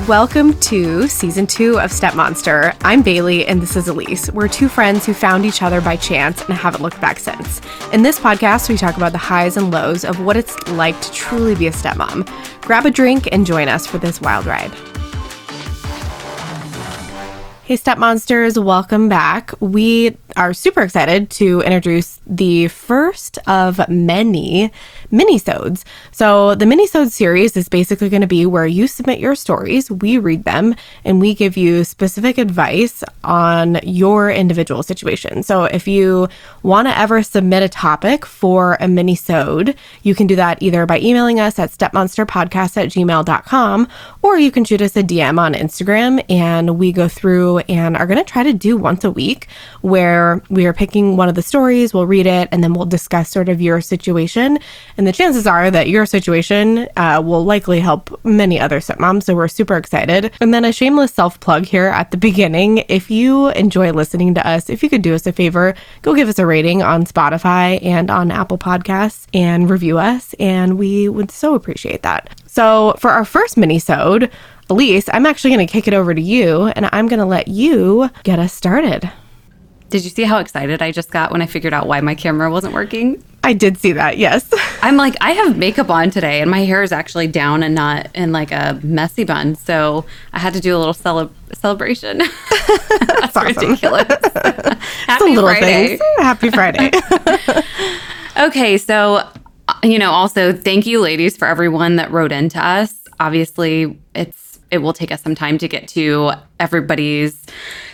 Welcome to season two of Step Monster. I'm Bailey and this is Elise. We're two friends who found each other by chance and haven't looked back since. In this podcast, we talk about the highs and lows of what it's like to truly be a stepmom. Grab a drink and join us for this wild ride. Hey, Step Monsters, welcome back. We are super excited to introduce the first of many minisodes. So the minisode series is basically going to be where you submit your stories, we read them, and we give you specific advice on your individual situation. So if you want to ever submit a topic for a minisode, you can do that either by emailing us at stepmonsterpodcast at gmail.com or you can shoot us a DM on Instagram and we go through and are going to try to do once a week where we are picking one of the stories, we'll read it, and then we'll discuss sort of your situation. And the chances are that your situation uh, will likely help many other stepmoms. So we're super excited. And then a shameless self plug here at the beginning. If you enjoy listening to us, if you could do us a favor, go give us a rating on Spotify and on Apple Podcasts and review us. And we would so appreciate that. So for our first mini-sode, Elise, I'm actually going to kick it over to you and I'm going to let you get us started. Did you see how excited I just got when I figured out why my camera wasn't working? I did see that, yes. I'm like, I have makeup on today and my hair is actually down and not in like a messy bun. So I had to do a little cele- celebration. That's ridiculous. Happy little Friday. Things. Happy Friday. okay, so, uh, you know, also thank you, ladies, for everyone that wrote into us. Obviously, it's it will take us some time to get to everybody's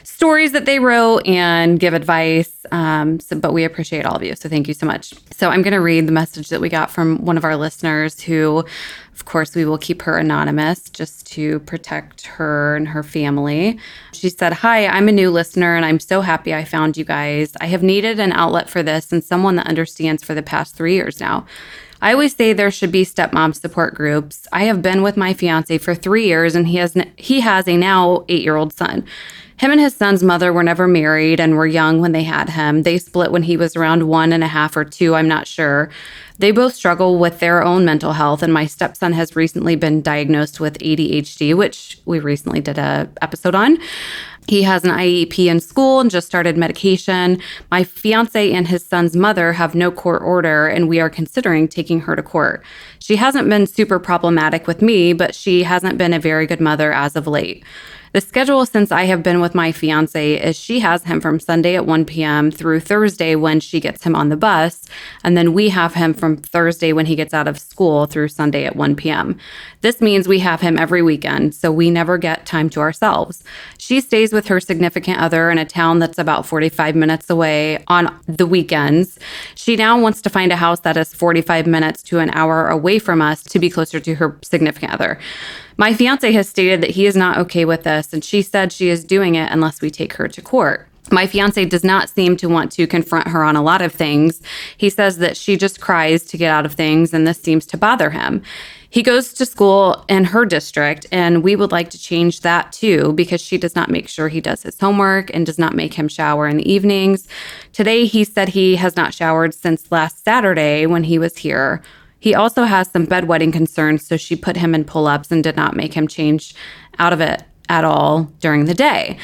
stories that they wrote and give advice. Um, so, but we appreciate all of you. So thank you so much. So I'm going to read the message that we got from one of our listeners who, of course, we will keep her anonymous just to protect her and her family. She said, Hi, I'm a new listener and I'm so happy I found you guys. I have needed an outlet for this and someone that understands for the past three years now. I always say there should be stepmom support groups. I have been with my fiance for three years, and he has he has a now eight year old son. Him and his son's mother were never married and were young when they had him. They split when he was around one and a half or two, I'm not sure. They both struggle with their own mental health, and my stepson has recently been diagnosed with ADHD, which we recently did a episode on. He has an IEP in school and just started medication. My fiance and his son's mother have no court order, and we are considering taking her to court. She hasn't been super problematic with me, but she hasn't been a very good mother as of late. The schedule since I have been with my fiance is she has him from Sunday at 1 p.m. through Thursday when she gets him on the bus, and then we have him from Thursday when he gets out of school through Sunday at 1 p.m. This means we have him every weekend, so we never get time to ourselves. She stays with her significant other in a town that's about 45 minutes away on the weekends. She now wants to find a house that is 45 minutes to an hour away from us to be closer to her significant other. My fiance has stated that he is not okay with this, and she said she is doing it unless we take her to court. My fiance does not seem to want to confront her on a lot of things. He says that she just cries to get out of things, and this seems to bother him. He goes to school in her district, and we would like to change that too because she does not make sure he does his homework and does not make him shower in the evenings. Today, he said he has not showered since last Saturday when he was here. He also has some bedwetting concerns, so she put him in pull ups and did not make him change out of it at all during the day.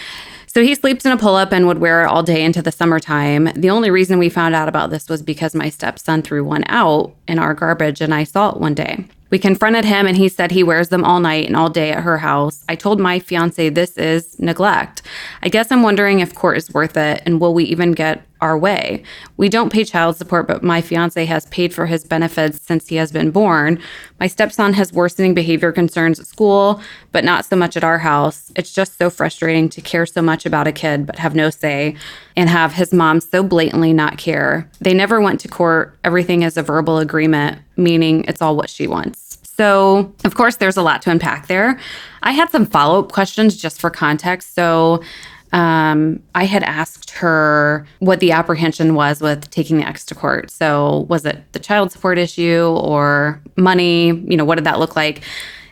So he sleeps in a pull up and would wear it all day into the summertime. The only reason we found out about this was because my stepson threw one out in our garbage and I saw it one day. We confronted him and he said he wears them all night and all day at her house. I told my fiance this is neglect. I guess I'm wondering if court is worth it and will we even get our way. We don't pay child support, but my fiance has paid for his benefits since he has been born. My stepson has worsening behavior concerns at school, but not so much at our house. It's just so frustrating to care so much about a kid but have no say and have his mom so blatantly not care. They never went to court. Everything is a verbal agreement, meaning it's all what she wants. So, of course, there's a lot to unpack there. I had some follow up questions just for context. So, um, I had asked her what the apprehension was with taking the ex to court. So, was it the child support issue or money? You know, what did that look like?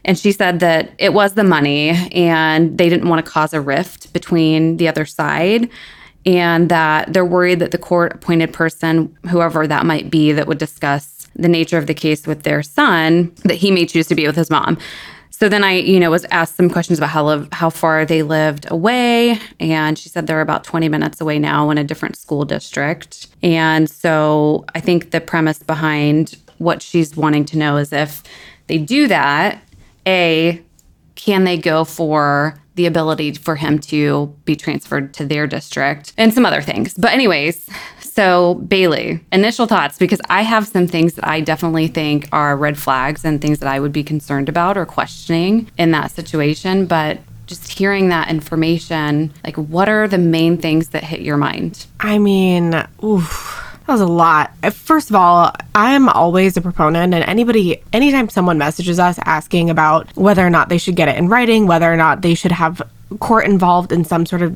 And she said that it was the money and they didn't want to cause a rift between the other side and that they're worried that the court appointed person, whoever that might be, that would discuss the nature of the case with their son, that he may choose to be with his mom. So then I, you know, was asked some questions about how how far they lived away, and she said they're about 20 minutes away now in a different school district. And so I think the premise behind what she's wanting to know is if they do that, a can they go for the ability for him to be transferred to their district and some other things. But anyways, so, Bailey, initial thoughts, because I have some things that I definitely think are red flags and things that I would be concerned about or questioning in that situation. But just hearing that information, like, what are the main things that hit your mind? I mean, oof. That was a lot. First of all, I'm always a proponent, and anybody, anytime someone messages us asking about whether or not they should get it in writing, whether or not they should have court involved in some sort of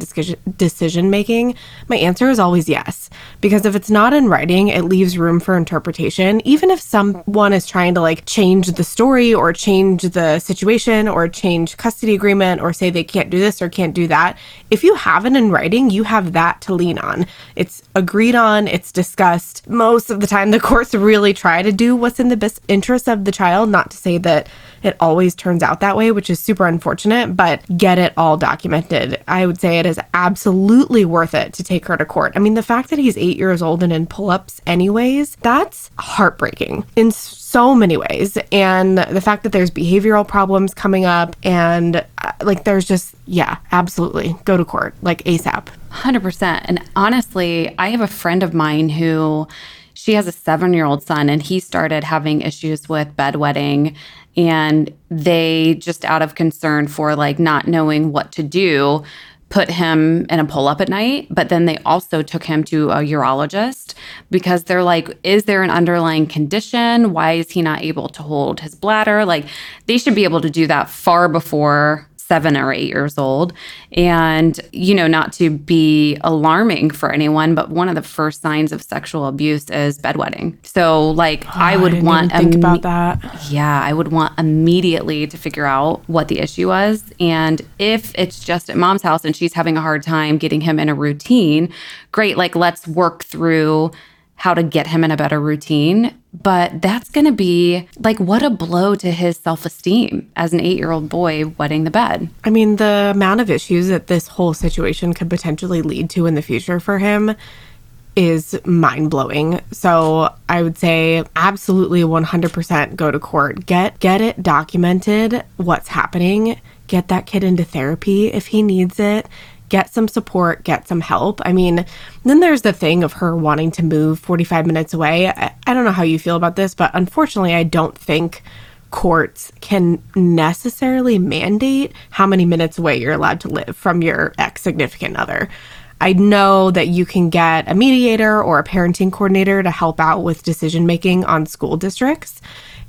decision making? My answer is always yes. Because if it's not in writing, it leaves room for interpretation. Even if someone is trying to like change the story or change the situation or change custody agreement or say they can't do this or can't do that, if you have it in writing, you have that to lean on. It's agreed on, it's discussed. Most of the time, the courts really try to do what's in the best interest of the child, not to say that it always turns out that way, which is super unfortunate, but get it all documented. I would say it is absolutely worth it to take her to court. I mean, the fact that he's eight years old and in pull ups, anyways, that's heartbreaking in so many ways. And the fact that there's behavioral problems coming up and uh, like there's just, yeah, absolutely go to court like ASAP. 100%. And honestly, I have a friend of mine who she has a seven year old son and he started having issues with bedwetting and they just out of concern for like not knowing what to do put him in a pull up at night but then they also took him to a urologist because they're like is there an underlying condition? Why is he not able to hold his bladder? Like they should be able to do that far before seven or eight years old. And, you know, not to be alarming for anyone, but one of the first signs of sexual abuse is bedwetting. So, like, oh, I would I want think about that. Yeah, I would want immediately to figure out what the issue was. And if it's just at mom's house and she's having a hard time getting him in a routine, great. Like, let's work through how to get him in a better routine. But that's going to be like, what a blow to his self esteem as an eight year old boy wetting the bed. I mean, the amount of issues that this whole situation could potentially lead to in the future for him is mind blowing. So I would say absolutely 100% go to court. Get get it documented what's happening. Get that kid into therapy if he needs it get some support, get some help. I mean, then there's the thing of her wanting to move 45 minutes away. I, I don't know how you feel about this, but unfortunately, I don't think courts can necessarily mandate how many minutes away you're allowed to live from your ex significant other. I know that you can get a mediator or a parenting coordinator to help out with decision making on school districts.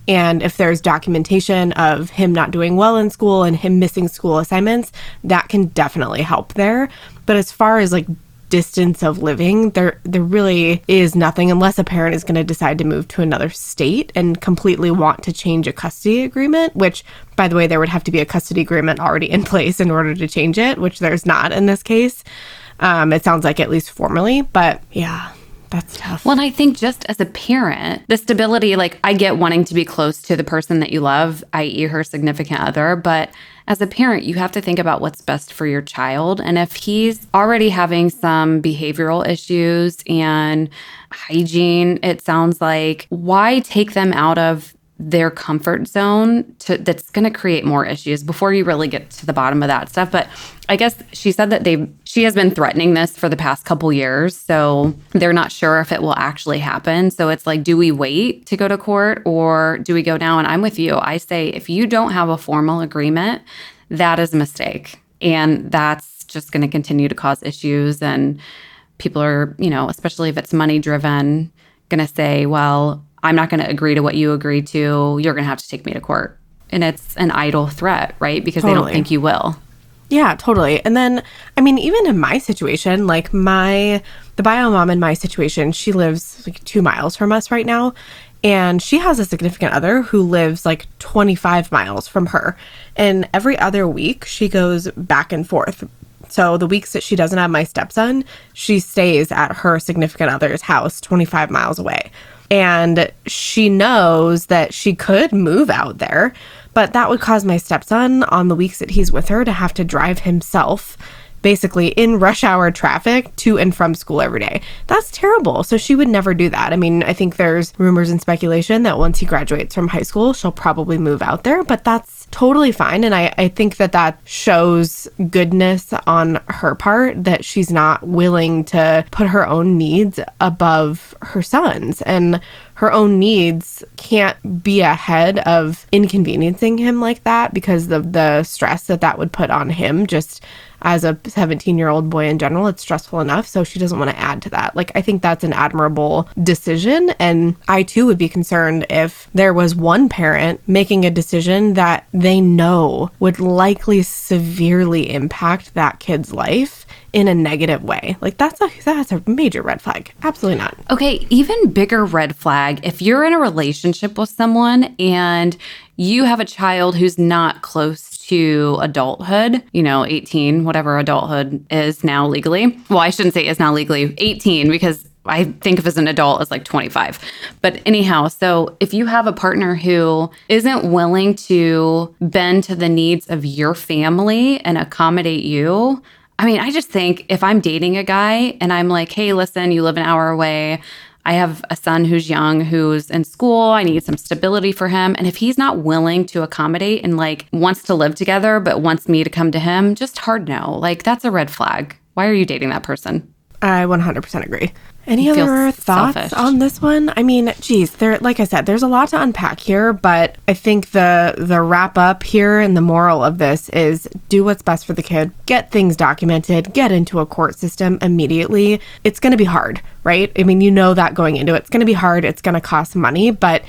And if there's documentation of him not doing well in school and him missing school assignments, that can definitely help there. But as far as like distance of living, there there really is nothing unless a parent is going to decide to move to another state and completely want to change a custody agreement, which by the way there would have to be a custody agreement already in place in order to change it, which there's not in this case. Um, it sounds like at least formally, but yeah, that's tough. Well, and I think just as a parent, the stability, like I get wanting to be close to the person that you love, i.e., her significant other, but as a parent, you have to think about what's best for your child. And if he's already having some behavioral issues and hygiene, it sounds like, why take them out of their comfort zone to, that's going to create more issues before you really get to the bottom of that stuff. But i guess she said that they she has been threatening this for the past couple years so they're not sure if it will actually happen. So it's like do we wait to go to court or do we go now? And i'm with you. I say if you don't have a formal agreement that is a mistake. And that's just going to continue to cause issues and people are you know especially if it's money driven going to say well I'm not going to agree to what you agree to. You're going to have to take me to court. And it's an idle threat, right? Because totally. they don't think you will. Yeah, totally. And then, I mean, even in my situation, like my, the bio mom in my situation, she lives like two miles from us right now. And she has a significant other who lives like 25 miles from her. And every other week, she goes back and forth. So the weeks that she doesn't have my stepson, she stays at her significant other's house 25 miles away and she knows that she could move out there But that would cause my stepson on the weeks that he's with her to have to drive himself basically in rush hour traffic to and from school every day. That's terrible. So she would never do that. I mean, I think there's rumors and speculation that once he graduates from high school, she'll probably move out there, but that's totally fine. And I, I think that that shows goodness on her part that she's not willing to put her own needs above her son's. And her own needs can't be ahead of inconveniencing him like that because of the stress that that would put on him just as a 17 year old boy in general, it's stressful enough. So she doesn't want to add to that. Like, I think that's an admirable decision. And I too would be concerned if there was one parent making a decision that they know would likely severely impact that kid's life in a negative way. Like that's a that's a major red flag. Absolutely not. Okay, even bigger red flag if you're in a relationship with someone and you have a child who's not close to adulthood, you know, 18, whatever adulthood is now legally. Well, I shouldn't say is now legally 18 because I think of as an adult as like 25. But anyhow, so if you have a partner who isn't willing to bend to the needs of your family and accommodate you, I mean, I just think if I'm dating a guy and I'm like, hey, listen, you live an hour away. I have a son who's young, who's in school. I need some stability for him. And if he's not willing to accommodate and like wants to live together, but wants me to come to him, just hard no. Like, that's a red flag. Why are you dating that person? I 100% agree. Any other thoughts selfish. on this one? I mean, geez, there like I said, there's a lot to unpack here, but I think the the wrap up here and the moral of this is do what's best for the kid, get things documented, get into a court system immediately. It's going to be hard, right? I mean, you know that going into it. It's going to be hard, it's going to cost money, but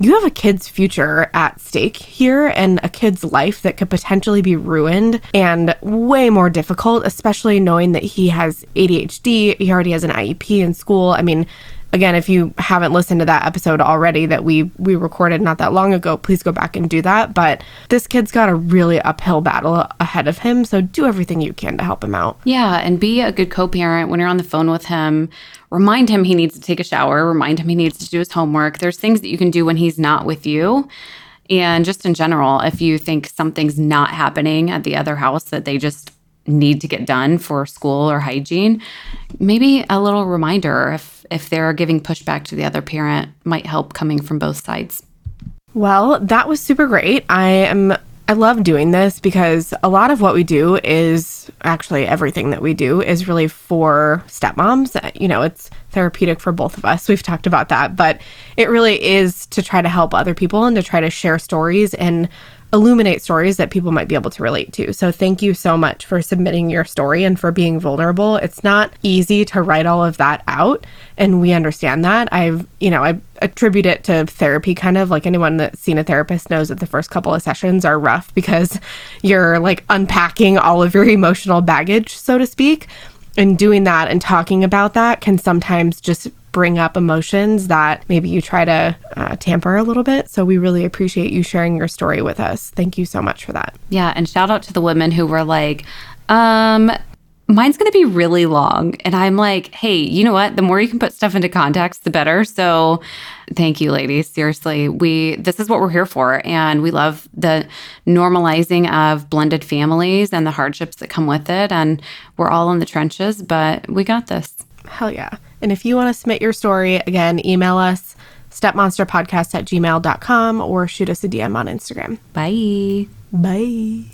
you have a kid's future at stake here and a kid's life that could potentially be ruined and way more difficult, especially knowing that he has ADHD. He already has an IEP in school. I mean, again if you haven't listened to that episode already that we we recorded not that long ago please go back and do that. But this kid's got a really uphill battle ahead of him so do everything you can to help him out. Yeah and be a good co-parent when you're on the phone with him. Remind him he needs to take a shower. Remind him he needs to do his homework. There's things that you can do when he's not with you. And just in general if you think something's not happening at the other house that they just need to get done for school or hygiene maybe a little reminder if if they're giving pushback to the other parent might help coming from both sides. Well, that was super great. I am I love doing this because a lot of what we do is actually everything that we do is really for stepmoms. You know, it's therapeutic for both of us. We've talked about that, but it really is to try to help other people and to try to share stories and illuminate stories that people might be able to relate to. So thank you so much for submitting your story and for being vulnerable. It's not easy to write all of that out and we understand that. I've, you know, I attribute it to therapy kind of like anyone that's seen a therapist knows that the first couple of sessions are rough because you're like unpacking all of your emotional baggage, so to speak. And doing that and talking about that can sometimes just bring up emotions that maybe you try to uh, tamper a little bit. So we really appreciate you sharing your story with us. Thank you so much for that. Yeah. And shout out to the women who were like, um, mine's going to be really long. And I'm like, hey, you know what? The more you can put stuff into context, the better. So thank you, ladies. Seriously, we, this is what we're here for. And we love the normalizing of blended families and the hardships that come with it. And we're all in the trenches, but we got this. Hell yeah. And if you want to submit your story, again, email us stepmonsterpodcast at gmail.com or shoot us a DM on Instagram. Bye. Bye.